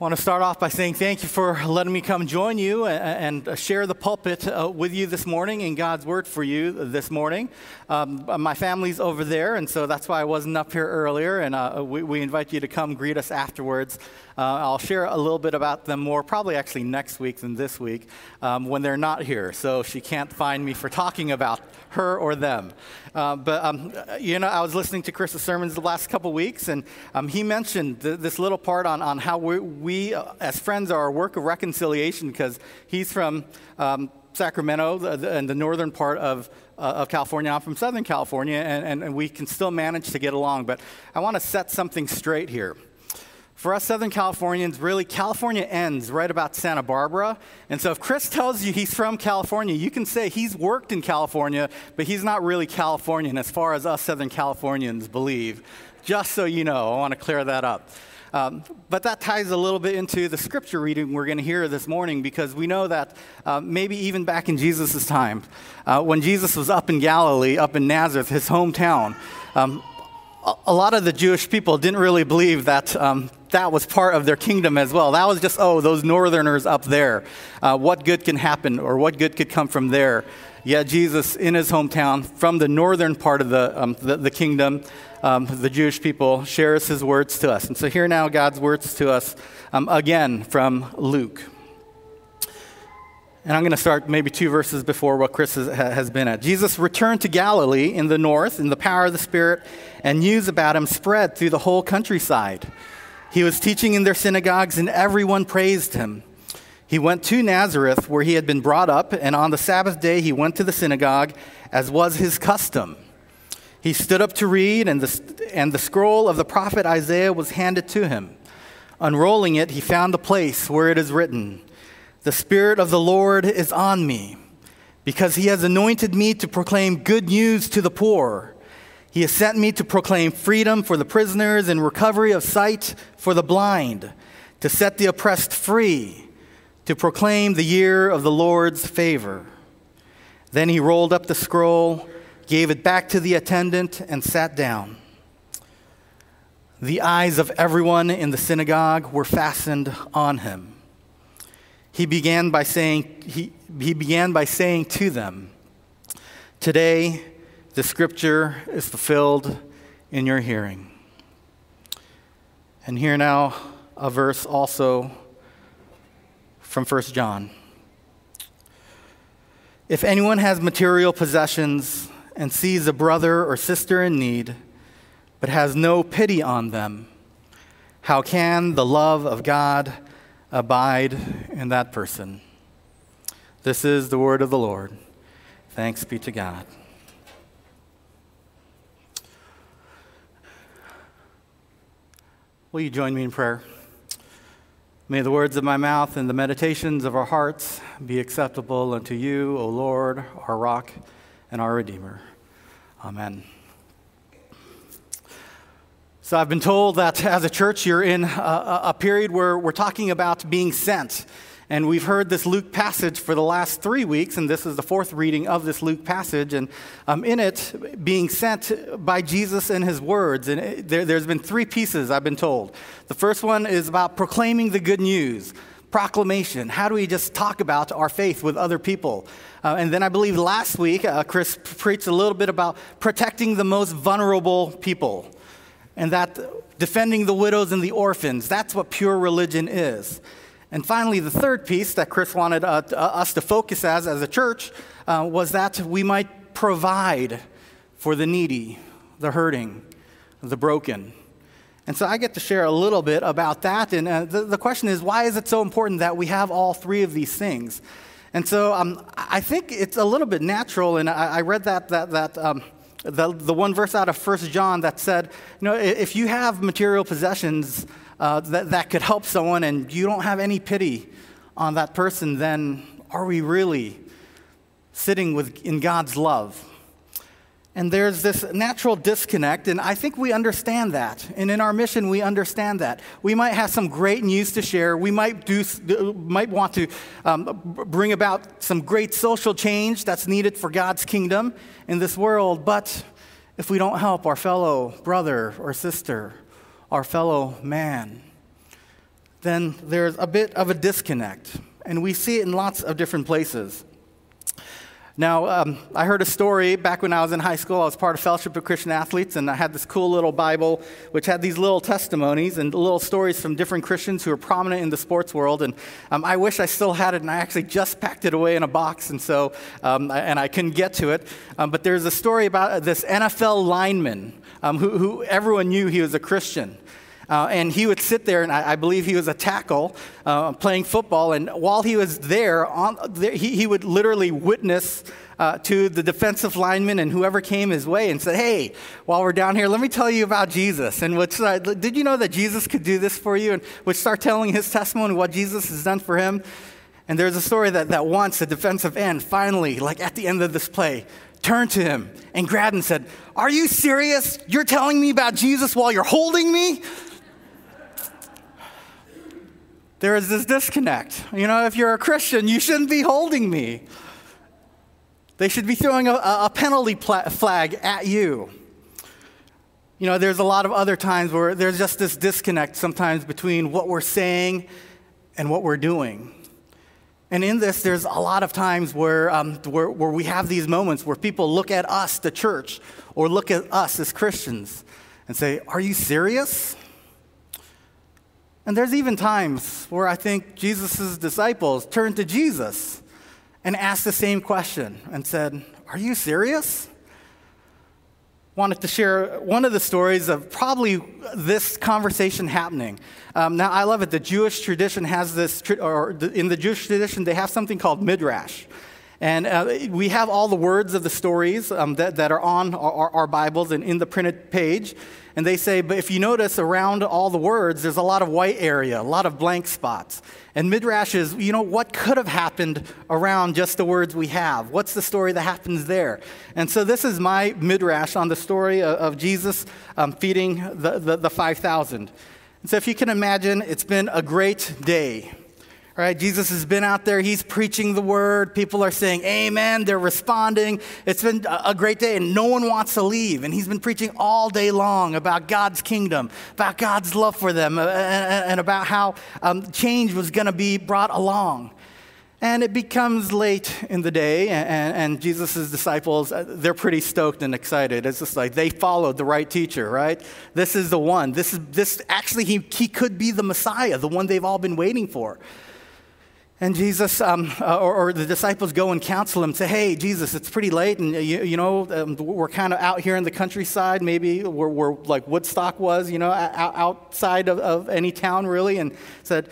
Want to start off by saying thank you for letting me come join you and share the pulpit uh, with you this morning and God's word for you this morning. Um, my family's over there, and so that's why I wasn't up here earlier, and uh, we, we, invite you to come greet us afterwards. Uh, I'll share a little bit about them more, probably actually next week than this week, um, when they're not here, so she can't find me for talking about her or them. Uh, but, um, you know, I was listening to Chris's sermons the last couple weeks, and um, he mentioned th- this little part on, on how we, we uh, as friends, are a work of reconciliation because he's from um, Sacramento the, the, and the northern part of, uh, of California. I'm from Southern California, and, and, and we can still manage to get along. But I want to set something straight here. For us Southern Californians, really, California ends right about Santa Barbara. And so if Chris tells you he's from California, you can say he's worked in California, but he's not really Californian as far as us Southern Californians believe. Just so you know, I want to clear that up. Um, but that ties a little bit into the scripture reading we're going to hear this morning because we know that uh, maybe even back in Jesus' time, uh, when Jesus was up in Galilee, up in Nazareth, his hometown, um, a lot of the Jewish people didn't really believe that um, that was part of their kingdom as well. That was just, oh, those northerners up there. Uh, what good can happen or what good could come from there? Yet Jesus, in his hometown, from the northern part of the, um, the, the, kingdom, um, the Jewish people, shares his words to us. And so here now, God's words to us um, again from Luke. And I'm going to start maybe two verses before what Chris has been at. Jesus returned to Galilee in the north in the power of the Spirit, and news about him spread through the whole countryside. He was teaching in their synagogues, and everyone praised him. He went to Nazareth, where he had been brought up, and on the Sabbath day he went to the synagogue, as was his custom. He stood up to read, and the, and the scroll of the prophet Isaiah was handed to him. Unrolling it, he found the place where it is written, the Spirit of the Lord is on me, because he has anointed me to proclaim good news to the poor. He has sent me to proclaim freedom for the prisoners and recovery of sight for the blind, to set the oppressed free, to proclaim the year of the Lord's favor. Then he rolled up the scroll, gave it back to the attendant, and sat down. The eyes of everyone in the synagogue were fastened on him he began by saying, he, he began by saying to them, Today the scripture is fulfilled in your hearing. And here now a verse also from 1 John. If anyone has material possessions and sees a brother or sister in need, but has no pity on them, how can the love of God abide in that person. This is the word of the Lord. Thanks be to God. Will you join me in prayer? May the words of my mouth and the meditations of our hearts be acceptable unto you, O Lord, our rock and our Redeemer. Amen. So I've been told that as a church, you're in a, a, period where we're talking about being sent. And we've heard this Luke passage for the last three weeks, and this is the fourth reading of this Luke passage. And um, in it, being sent by Jesus and his words. And it, there, there's been three pieces, I've been told. The first one is about proclaiming the good news proclamation. How do we just talk about our faith with other people? Uh, and then I believe last week, uh, Chris preached a little bit about protecting the most vulnerable people and that defending the widows and the orphans, that's what pure religion is. And finally, the third piece that Chris wanted uh, uh, us to focus as as a church uh, was that we might provide for the needy, the hurting, the broken. And so I get to share a little bit about that. And uh, the, the, question is, why is it so important that we have all three of these things? And so um, I think it's a little bit natural, and I, I read that, that, that um, the, the one verse out of First John that said, you know, if you have material possessions uh, that, that could help someone and you don't have any pity on that person, then are we really sitting with, in God's love? And there's this natural disconnect, and I think we understand that. And in our mission, we understand that. We might have some great news to share. We might, do, might want to um, bring about some great social change that's needed for God's kingdom in this world. But if we don't help our fellow brother or sister, our fellow man, then there's a bit of a disconnect. And we see it in lots of different places. Now, um, I heard a story back when I was in high school. I was part of Fellowship of Christian Athletes, and I had this cool little Bible which had these little testimonies and little stories from different Christians who are prominent in the sports world. And um, I wish I still had it, and I actually just packed it away in a box, and so um, and I couldn't get to it. Um, but there's a story about this NFL lineman um, who, who everyone knew he was a Christian. Uh, and he would sit there, and I, I believe he was a tackle uh, playing football. And while he was there, on, there he, he would literally witness uh, to the defensive lineman and whoever came his way and said, Hey, while we're down here, let me tell you about Jesus. And would start, did you know that Jesus could do this for you? And would start telling his testimony, what Jesus has done for him. And there's a story that, that once a defensive end finally, like at the end of this play, turned to him and grabbed and said, Are you serious? You're telling me about Jesus while you're holding me? there is this disconnect. You know, if you're a Christian, you shouldn't be holding me. They should be throwing a, a penalty pla- flag at you. You know, there's a lot of other times where there's just this disconnect sometimes between what we're saying and what we're doing. And in this, there's a lot of times where, um, where, where we have these moments where people look at us, the church, or look at us as Christians and say, Are you serious? And there's even times where I think Jesus' disciples turned to Jesus and asked the same question and said, Are you serious? Wanted to share one of the stories of probably this conversation happening. Um, now, I love it. The Jewish tradition has this, or in the Jewish tradition, they have something called midrash. And uh, we have all the words of the stories um, that, that are on our, our Bibles and in the printed page. And they say, but if you notice around all the words, there's a lot of white area, a lot of blank spots. And Midrash is, you know, what could have happened around just the words we have? What's the story that happens there? And so this is my Midrash on the story of, of Jesus um, feeding the, the, the 5,000. And so if you can imagine, it's been a great day right? Jesus has been out there, he's preaching the word. People are saying amen, they're responding. It's been a great day, and no one wants to leave. And he's been preaching all day long about God's kingdom, about God's love for them, uh, and about how um, change was going to be brought along. And it becomes late in the day, and, and Jesus' disciples, uh, they're pretty stoked and excited. It's just like they followed the right teacher, right? This is the one. This is this actually he, he could be the Messiah, the one they've all been waiting for. And Jesus, um, uh, or, or, the disciples go and counsel him, say, hey, Jesus, it's pretty late, and you, you know, um, we're kind of out here in the countryside, maybe where like Woodstock was, you know, out, outside of, of, any town, really, and said,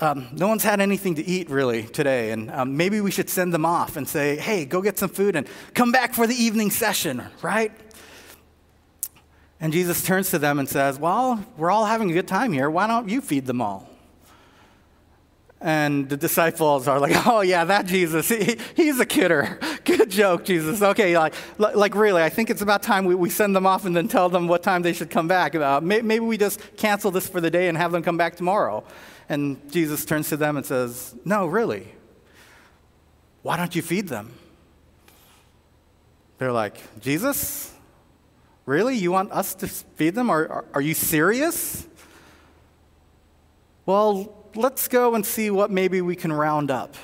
um, no one's had anything to eat, really, today, and um, maybe we should send them off and say, hey, go get some food and come back for the evening session, right? And Jesus turns to them and says, well, we're all having a good time here. Why don't you feed them all? And the disciples are like, oh, yeah, that Jesus, he, he's a kidder. Good joke, Jesus. Okay, like, like really, I think it's about time we, we send them off and then tell them what time they should come back. Uh, maybe we just cancel this for the day and have them come back tomorrow. And Jesus turns to them and says, no, really. Why don't you feed them? They're like, Jesus? Really? You want us to feed them? Are, are, are you serious? Well, let's go and see what maybe we can round up.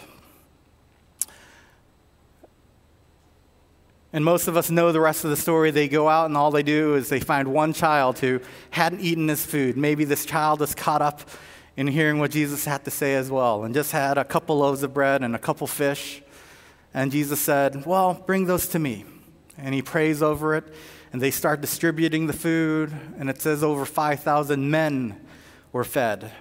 And most of us know the rest of the story. They go out, and all they do is they find one child who hadn't eaten his food. Maybe this child is caught up in hearing what Jesus had to say as well, and just had a couple loaves of bread and a couple fish. And Jesus said, Well, bring those to me. And he prays over it, and they start distributing the food, and it says over 5,000 men were fed.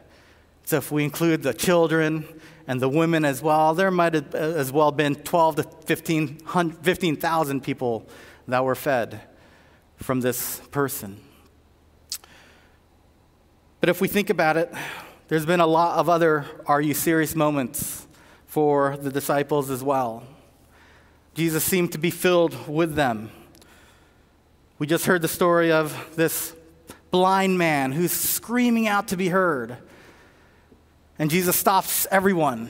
So if we include the children and the women as well, there might have uh, as well been 12 to 15,000 15, people that were fed from this person. But if we think about it, there's been a lot of other are you serious moments for the disciples as well. Jesus seemed to be filled with them. We just heard the story of this blind man who's screaming out to be heard. And Jesus stops everyone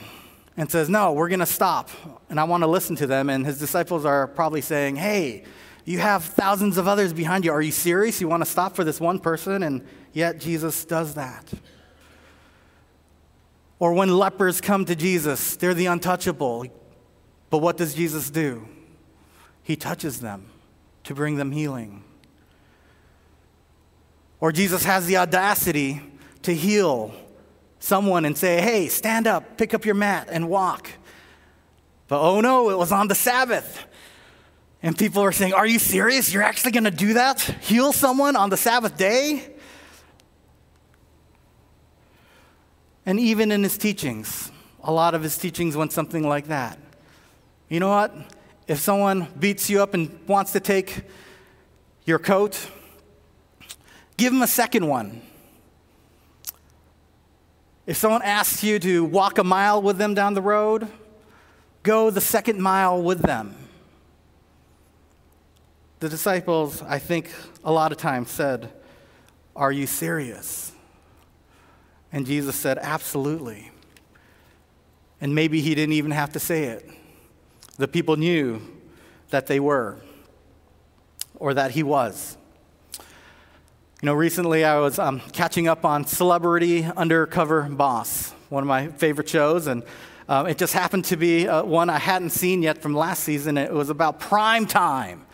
and says, No, we're going to stop. And I want to listen to them. And his disciples are probably saying, Hey, you have thousands of others behind you. Are you serious? You want to stop for this one person? And yet Jesus does that. Or when lepers come to Jesus, they're the untouchable. But what does Jesus do? He touches them to bring them healing. Or Jesus has the audacity to heal someone and say, hey, stand up, pick up your mat, and walk. But oh no, it was on the Sabbath. And people are saying, Are you serious? You're actually going to do that? Heal someone on the Sabbath day? And even in his teachings, a lot of his teachings went something like that. You know what? If someone beats you up and wants to take your coat, give them a second one. If someone asks you to walk a mile with them down the road, go the second mile with them. The disciples, I think, a lot of times said, Are you serious? And Jesus said, Absolutely. And maybe he didn't even have to say it. The people knew that they were, or that he was. You know, recently I was um, catching up on Celebrity Undercover Boss, one of my favorite shows, and um, it just happened to be uh, one I hadn't seen yet from last season. It was about prime time.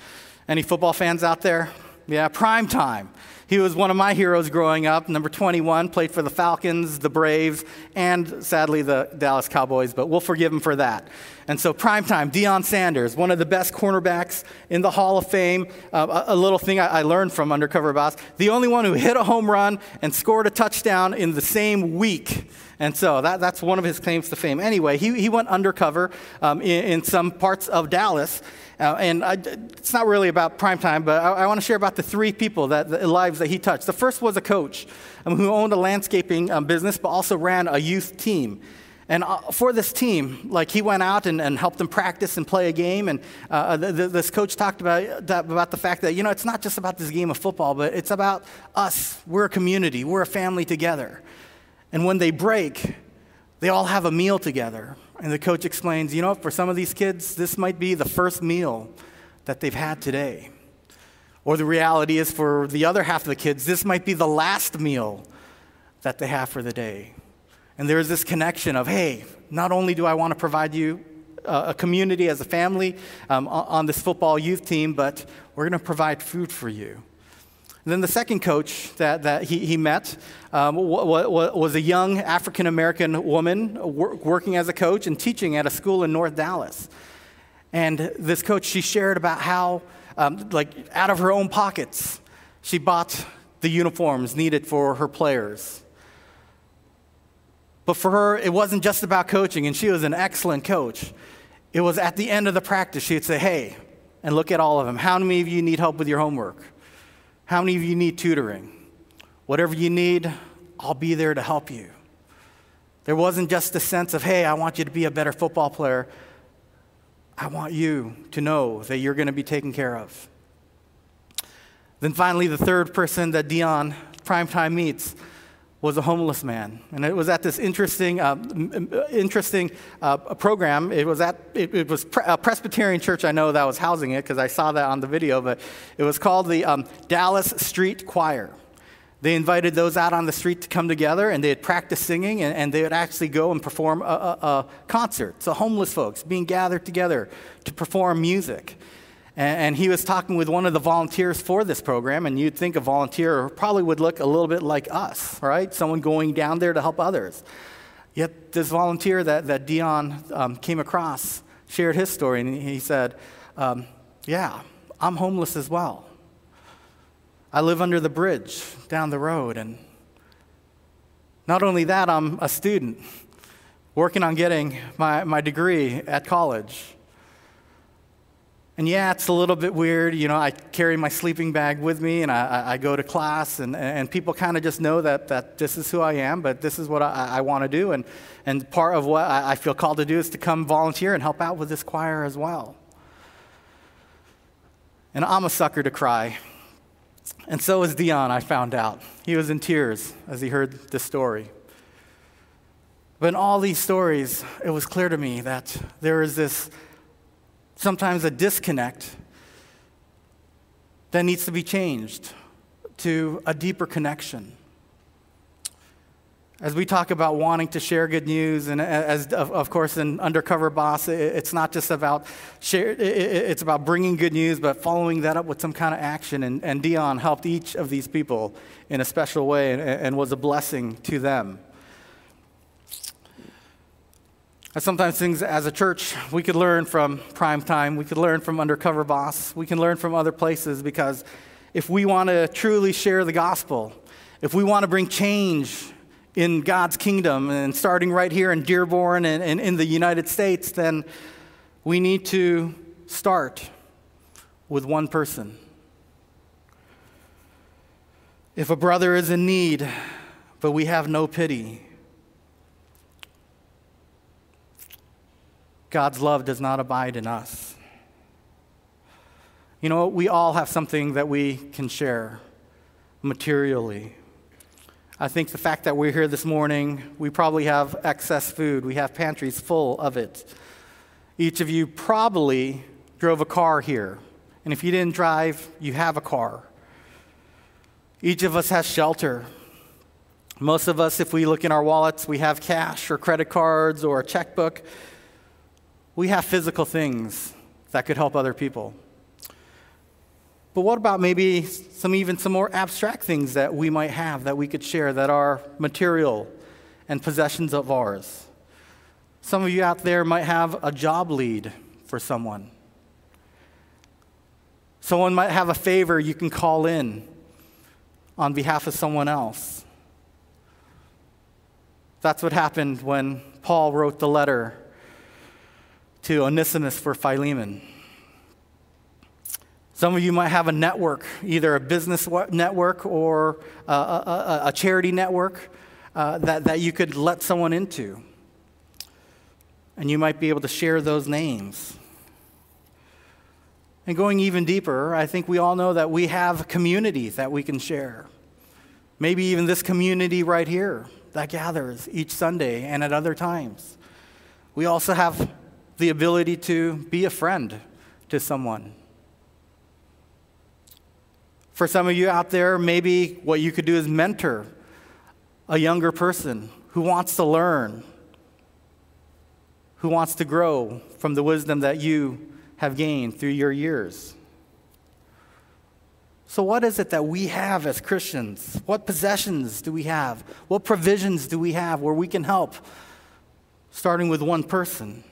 Any football fans out there? Yeah, prime time. He was one of my heroes growing up. Number 21, played for the Falcons, the Braves, and sadly the Dallas Cowboys, but we'll forgive him for that. And so, primetime, Deion Sanders, one of the best cornerbacks in the Hall of Fame. Uh, a, little thing I, I learned from Undercover Boss the only one who hit a home run and scored a touchdown in the same week. And so that, that's one of his claims to fame. Anyway, he, he went undercover um, in, in some parts of Dallas. Uh, and I, it's not really about prime time, but I, I want to share about the three people that the lives that he touched. The first was a coach um, who owned a landscaping um, business, but also ran a youth team. And uh, for this team, like he went out and, and helped them practice and play a game. And uh, the, this coach talked about, that, about the fact that, you know, it's not just about this game of football, but it's about us. We're a community, we're a family together. And when they break, they all have a meal together. And the coach explains, you know, for some of these kids, this might be the first meal that they've had today. Or the reality is for the other half of the kids, this might be the last meal that they have for the day. And there's this connection of, hey, not only do I want to provide you a community as a family um, on this football youth team, but we're going to provide food for you. And then the second coach that, that he, he met um, w- w- was a young African American woman wor- working as a coach and teaching at a school in North Dallas. And this coach, she shared about how, um, like, out of her own pockets, she bought the uniforms needed for her players. But for her, it wasn't just about coaching, and she was an excellent coach. It was at the end of the practice, she'd say, Hey, and look at all of them. How many of you need help with your homework? How many of you need tutoring? Whatever you need, I'll be there to help you. There wasn't just a sense of, hey, I want you to be a better football player. I want you to know that you're going to be taken care of. Then finally, the third person that Deion Primetime meets was a homeless man. And it was at this interesting, uh, interesting uh, program. It was at, it, it, was a Presbyterian church, I know that was housing it because I saw that on the video, but it was called the um, Dallas Street Choir. They invited those out on the street to come together and they'd practice singing and, and they would actually go and perform a, a, a concert. So homeless folks being gathered together to perform music. And, he was talking with one of the volunteers for this program, and you'd think a volunteer probably would look a little bit like us, right? Someone going down there to help others. Yet this volunteer that, that Deion um, came across shared his story, and he said, um, Yeah, I'm homeless as well. I live under the bridge down the road, and not only that, I'm a student working on getting my, my degree at college. And yeah, it's a little bit weird. You know, I carry my sleeping bag with me and I, I go to class, and, and people kind of just know that, that this is who I am, but this is what I, I want to do. And, and part of what I, feel called to do is to come volunteer and help out with this choir as well. And I'm a sucker to cry. And so is Deion, I found out. He was in tears as he heard this story. But in all these stories, it was clear to me that there is this sometimes a disconnect that needs to be changed to a deeper connection. As we talk about wanting to share good news, and uh, as of, course in Undercover Boss, it's not just about share, it's about bringing good news, but following that up with some kind of action. And, Deion helped each of these people in a special way and was a blessing to them. I sometimes think as a church, we could learn from Prime Time, we could learn from Undercover Boss, we can learn from other places because if we want to truly share the gospel, if we want to bring change in God's kingdom and starting right here in Dearborn and, and in the United States, then we need to start with one person. If a brother is in need, but we have no pity, God's love does not abide in us. You know, we all have something that we can share materially. I think the fact that we're here this morning, we probably have excess food. We have pantries full of it. Each of you probably drove a car here. And if you didn't drive, you have a car. Each of us has shelter. Most of us, if we look in our wallets, we have cash or credit cards or a checkbook. We have physical things that could help other people. But what about maybe some even some more abstract things that we might have that we could share that are material and possessions of ours? Some of you out there might have a job lead for someone. Someone might have a favor you can call in on behalf of someone else. That's what happened when Paul wrote the letter to Onesimus for Philemon. Some of you might have a network, either a business network or a, a, a charity network uh, that, that you could let someone into. And you might be able to share those names. And going even deeper, I think we all know that we have communities that we can share. Maybe even this community right here that gathers each Sunday and at other times. We also have the ability to be a friend to someone for some of you out there, maybe what you could do is mentor a younger person who wants to learn, who wants to grow from the wisdom that you have gained through your years. So, what is it that we have as Christians? What possessions do we have? What provisions do we have where we can help, starting with one person?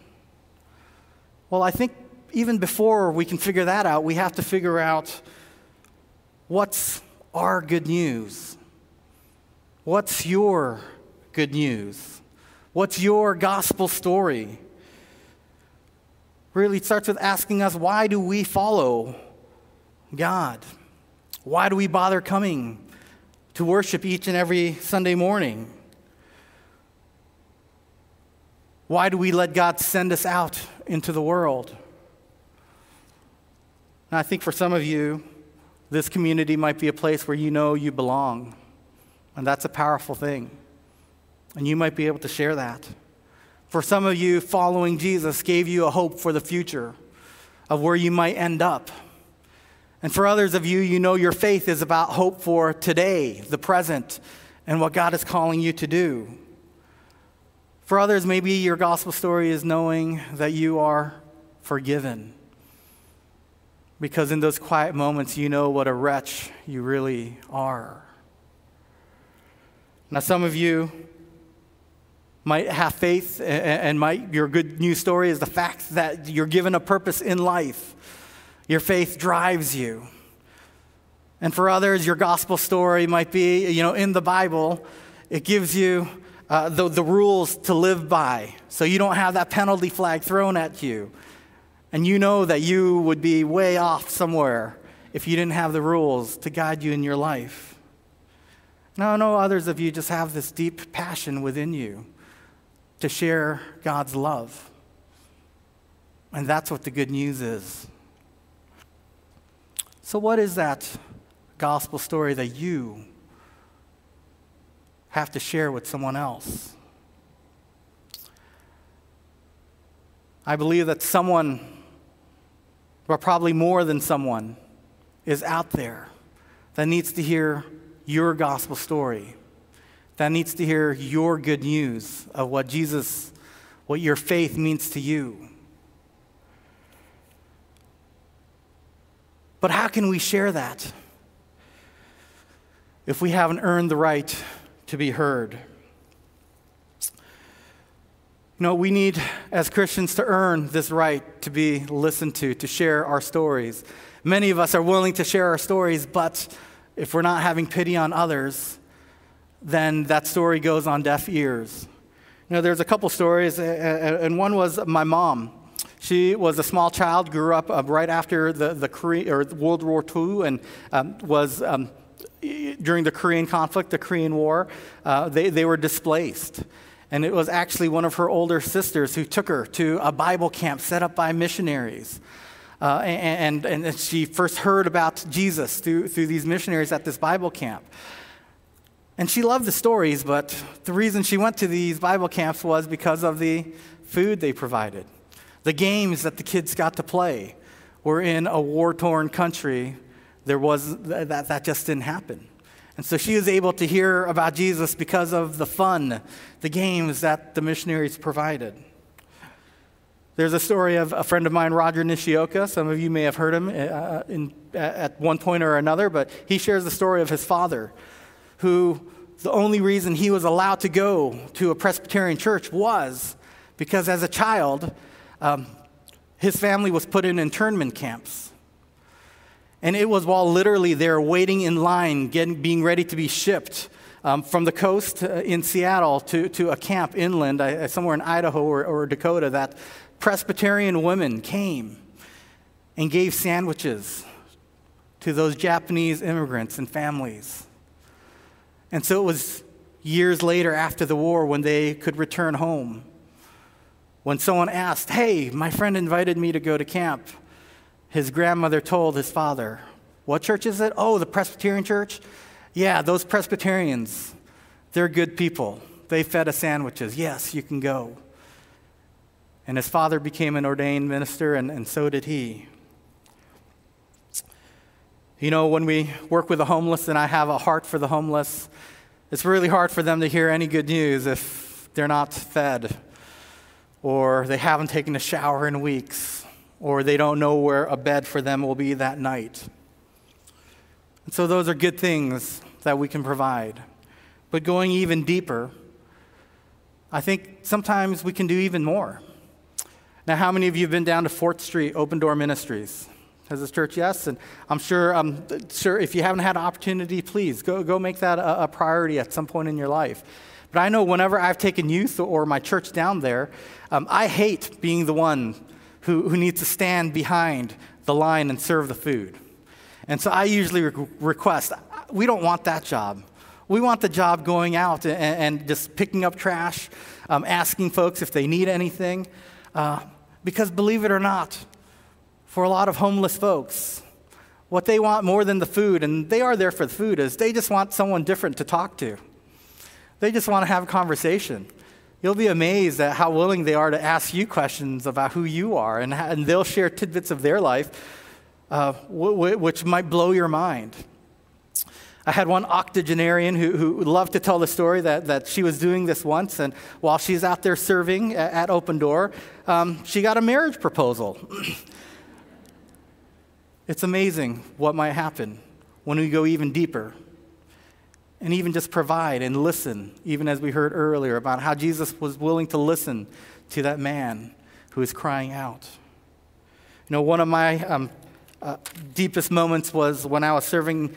Well, I think even before we can figure that out, we have to figure out What's our good news? What's your good news? What's your gospel story? Really, it starts with asking us why do we follow God? Why do we bother coming to worship each and every Sunday morning? Why do we let God send us out into the world? And I think for some of you, this community might be a place where you know you belong, and that's a powerful thing. And you might be able to share that. For some of you, following Jesus gave you a hope for the future of where you might end up. And for others of you, you know your faith is about hope for today, the present, and what God is calling you to do. For others, maybe your gospel story is knowing that you are forgiven because in those quiet moments, you know what a wretch you really are. Now, some of you might have faith, and might, your good news story is the fact that you're given a purpose in life. Your faith drives you. And for others, your gospel story might be, you know, in the Bible, it gives you uh, the, the rules to live by. So you don't have that penalty flag thrown at you. And you know that you would be way off somewhere if you didn't have the rules to guide you in your life. Now, I know others of you just have this deep passion within you to share God's love. And that's what the good news is. So, what is that gospel story that you have to share with someone else? I believe that someone but probably more than someone is out there that needs to hear your gospel story, that needs to hear your good news of what Jesus, what your faith means to you. But how can we share that if we haven't earned the right to be heard? You know, we need, as Christians, to earn this right to be listened to, to share our stories. Many of us are willing to share our stories, but if we're not having pity on others, then that story goes on deaf ears. You know, there's a couple stories, and one was my mom. She was a small child, grew up uh, right after the, the Korea, or World War II, and um, was um, during the Korean conflict, the Korean War. Uh, they, they were displaced. And it was actually one of her older sisters who took her to a Bible camp set up by missionaries. Uh, and, and, and she first heard about Jesus through, through these missionaries at this Bible camp. And she loved the stories, but the reason she went to these Bible camps was because of the food they provided. The games that the kids got to play were in a war torn country. There was, that, that just didn't happen. And so she was able to hear about Jesus because of the fun, the games that the missionaries provided. There's a story of a friend of mine, Roger Nishioka. Some of you may have heard him uh, in, at one point or another, but he shares the story of his father, who the only reason he was allowed to go to a Presbyterian church was because as a child, um, his family was put in internment camps. And it was while literally they're waiting in line, getting, being ready to be shipped um, from the coast uh, in Seattle to, to a camp inland, uh, somewhere in Idaho or, or Dakota, that Presbyterian women came and gave sandwiches to those Japanese immigrants and families. And so it was years later after the war when they could return home. When someone asked, Hey, my friend invited me to go to camp his grandmother told his father, What church is it? Oh, the Presbyterian church? Yeah, those Presbyterians, they're good people. They fed us sandwiches. Yes, you can go. And his father became an ordained minister, and, and so did he. You know, when we work with the homeless, and I have a heart for the homeless, it's really hard for them to hear any good news if they're not fed or they haven't taken a shower in weeks or they don't know where a bed for them will be that night. And so, those are good things that we can provide. But going even deeper, I think sometimes we can do even more. Now, how many of you have been down to Fort Street Open Door Ministries? Has this church? Yes. And I'm sure, I'm sure if you haven't had an opportunity, please go, go make that a, a priority at some point in your life. But I know whenever I've taken youth or my church down there, um, I hate being the one who, who needs to stand behind the line and serve the food. And so I usually re- request, we don't want that job. We want the job going out and, and just picking up trash, um, asking folks if they need anything. Uh, because believe it or not, for a lot of homeless folks, what they want more than the food, and they are there for the food, is they just want someone different to talk to. They just want to have a conversation. You'll be amazed at how willing they are to ask you questions about who you are, and, and they'll share tidbits of their life, uh, w- w- which might blow your mind. I had one octogenarian who, who loved to tell the story that, that she was doing this once, and while she's out there serving at, at Open Door, um, she got a marriage proposal. it's amazing what might happen when we go even deeper and even just provide and listen, even as we heard earlier about how Jesus was willing to listen to that man who is crying out. You know, one of my um, uh, deepest moments was when I was serving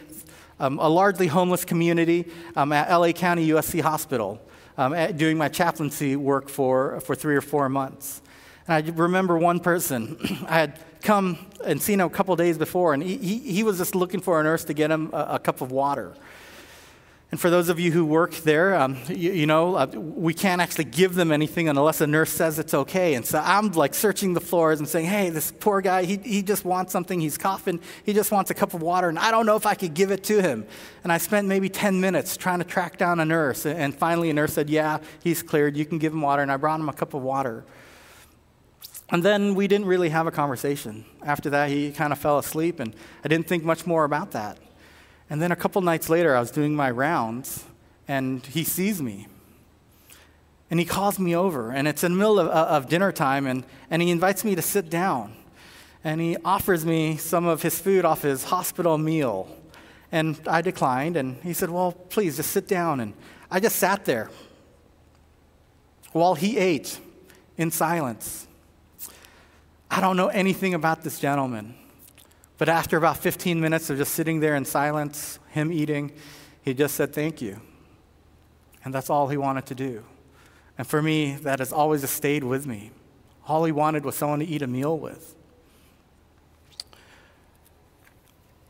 um, a largely homeless community um, at LA County USC Hospital, um, at, doing my chaplaincy work for, for three or four months. And I remember one person, I had come and seen him a couple days before, and he, he, he was just looking for a nurse to get him a, a cup of water. And for those of you who work there, um, you, you, know, uh, we can't actually give them anything unless a nurse says it's okay. And so I'm like searching the floors and saying, hey, this poor guy, he, he just wants something. He's coughing. He just wants a cup of water. And I don't know if I could give it to him. And I spent maybe 10 minutes trying to track down a nurse. And finally, a nurse said, yeah, he's cleared. You can give him water. And I brought him a cup of water. And then we didn't really have a conversation. After that, he kind of fell asleep. And I didn't think much more about that. And then a couple nights later, I was doing my rounds, and he sees me. And he calls me over, and it's in the middle of, uh, of dinner time, and, and he invites me to sit down. And he offers me some of his food off his hospital meal. And I declined, and he said, Well, please just sit down. And I just sat there while he ate in silence. I don't know anything about this gentleman, but after about 15 minutes of just sitting there in silence, him eating, he just said, Thank you. And that's all he wanted to do. And for me, that has always stayed with me. All he wanted was someone to eat a meal with.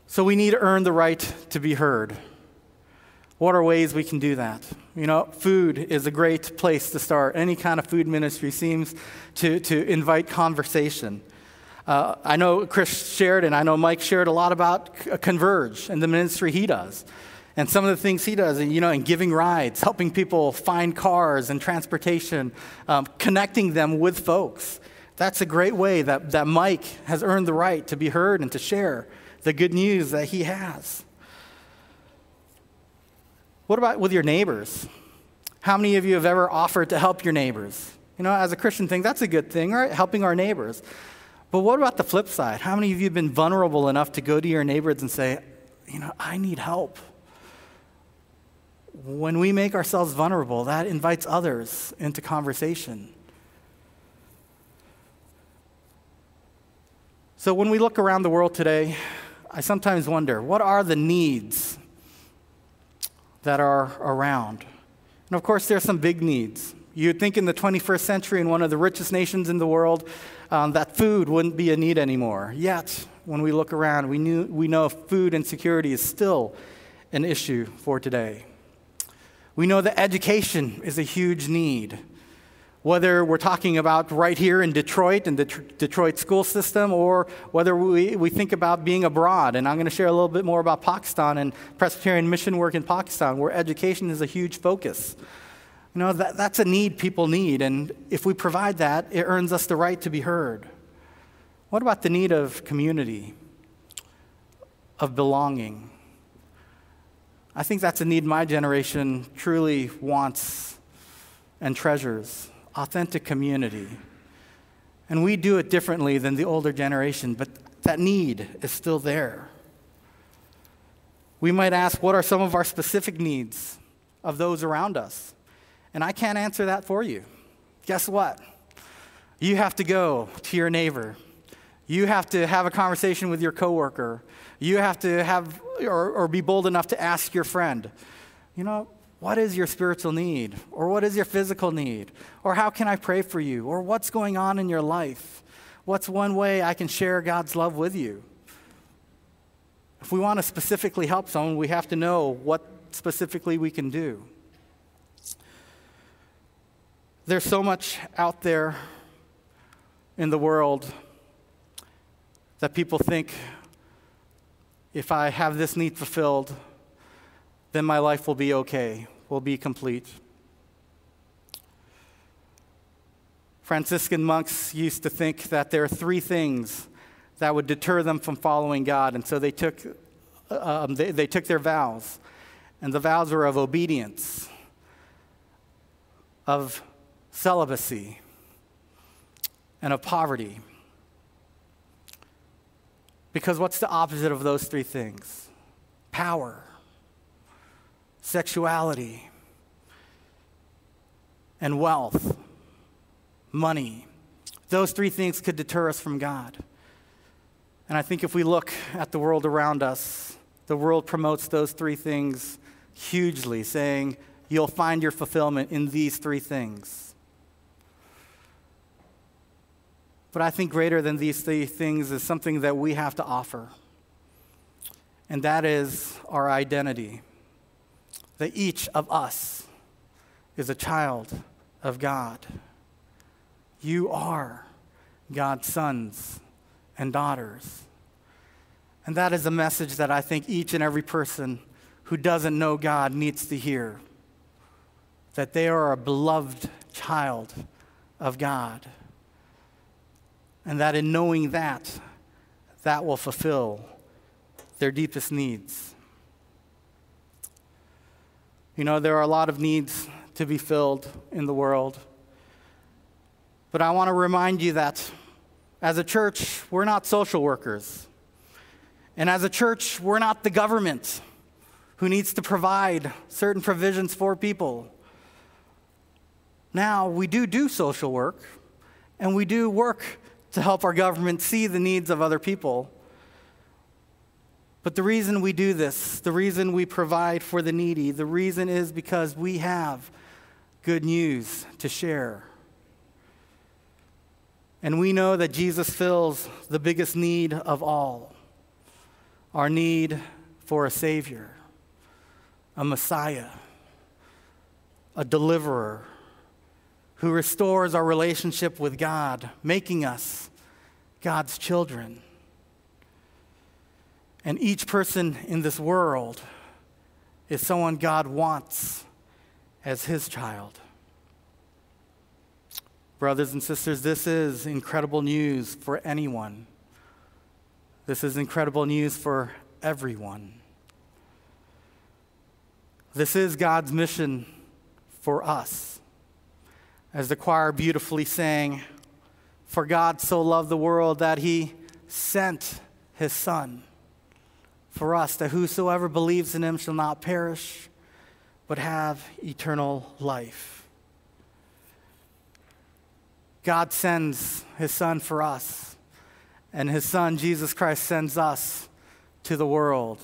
So we need to earn the right to be heard. What are ways we can do that? You know, food is a great place to start. Any kind of food ministry seems to, to invite conversation. Uh, I know Chris shared, and I know Mike shared a lot about Converge and the ministry he does. And some of the things he does, you know, in giving rides, helping people find cars and transportation, um, connecting them with folks. That's a great way that, that Mike has earned the right to be heard and to share the good news that he has. What about with your neighbors? How many of you have ever offered to help your neighbors? You know, as a Christian thing, that's a good thing, right? Helping our neighbors. But what about the flip side? How many of you have been vulnerable enough to go to your neighbors and say, you know, I need help? When we make ourselves vulnerable, that invites others into conversation. So when we look around the world today, I sometimes wonder what are the needs that are around? And of course, there's some big needs. You'd think in the 21st century, in one of the richest nations in the world, um, that food wouldn't be a need anymore. Yet, when we look around, we, knew, we know food insecurity is still an issue for today. We know that education is a huge need. Whether we're talking about right here in Detroit and the tr- Detroit school system, or whether we, we think about being abroad. And I'm going to share a little bit more about Pakistan and Presbyterian mission work in Pakistan, where education is a huge focus. You know, that, that's a need people need. And if we provide that, it earns us the right to be heard. What about the need of community, of belonging? I think that's a need my generation truly wants and treasures authentic community. And we do it differently than the older generation, but that need is still there. We might ask, what are some of our specific needs of those around us? And I can't answer that for you. Guess what? You have to go to your neighbor. You have to have a conversation with your coworker. You have to have or, or be bold enough to ask your friend, you know, what is your spiritual need? Or what is your physical need? Or how can I pray for you? Or what's going on in your life? What's one way I can share God's love with you? If we want to specifically help someone, we have to know what specifically we can do. There's so much out there in the world that people think if I have this need fulfilled, then my life will be okay, will be complete. Franciscan monks used to think that there are three things that would deter them from following God, and so they took, um, they, they took their vows. And the vows were of obedience, of celibacy, and of poverty. Because what's the opposite of those three things? Power, sexuality, and wealth, money. Those three things could deter us from God. And I think if we look at the world around us, the world promotes those three things hugely, saying, You'll find your fulfillment in these three things. But I think greater than these three things is something that we have to offer, and that is our identity. That each of us is a child of God. You are God's sons and daughters. And that is a message that I think each and every person who doesn't know God needs to hear that they are a beloved child of God. And that in knowing that, that will fulfill their deepest needs. You know, there are a lot of needs to be filled in the world. But I want to remind you that as a church, we're not social workers. And as a church, we're not the government who needs to provide certain provisions for people. Now, we do do social work, and we do work to help our government see the needs of other people. But the reason we do this, the reason we provide for the needy, the reason is because we have good news to share. And we know that Jesus fills the biggest need of all our need for a Savior, a Messiah, a deliverer who restores our relationship with God, making us God's children. And each person in this world is someone God wants as his child. Brothers and sisters, this is incredible news for anyone. This is incredible news for everyone. This is God's mission for us. As the choir beautifully sang, For God so loved the world that he sent his Son for us, that whosoever believes in him shall not perish, but have eternal life. God sends his Son for us, and his Son, Jesus Christ, sends us to the world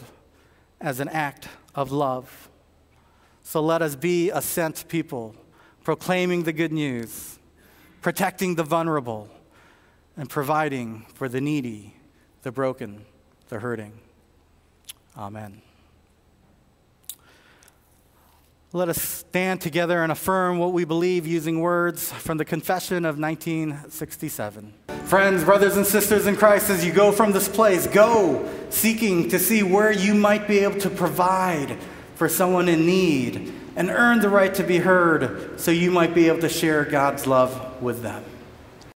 as an act of love. So let us be a sent people, proclaiming the good news, protecting the vulnerable, and providing for the needy, the broken, the hurting. Amen. Let us stand together and affirm what we believe using words from the Confession of 1967. Friends, brothers and sisters in Christ, as you go from this place, go seeking to see where you might be able to provide for someone in need and earn the right to be heard so you might be able to share God's love with them.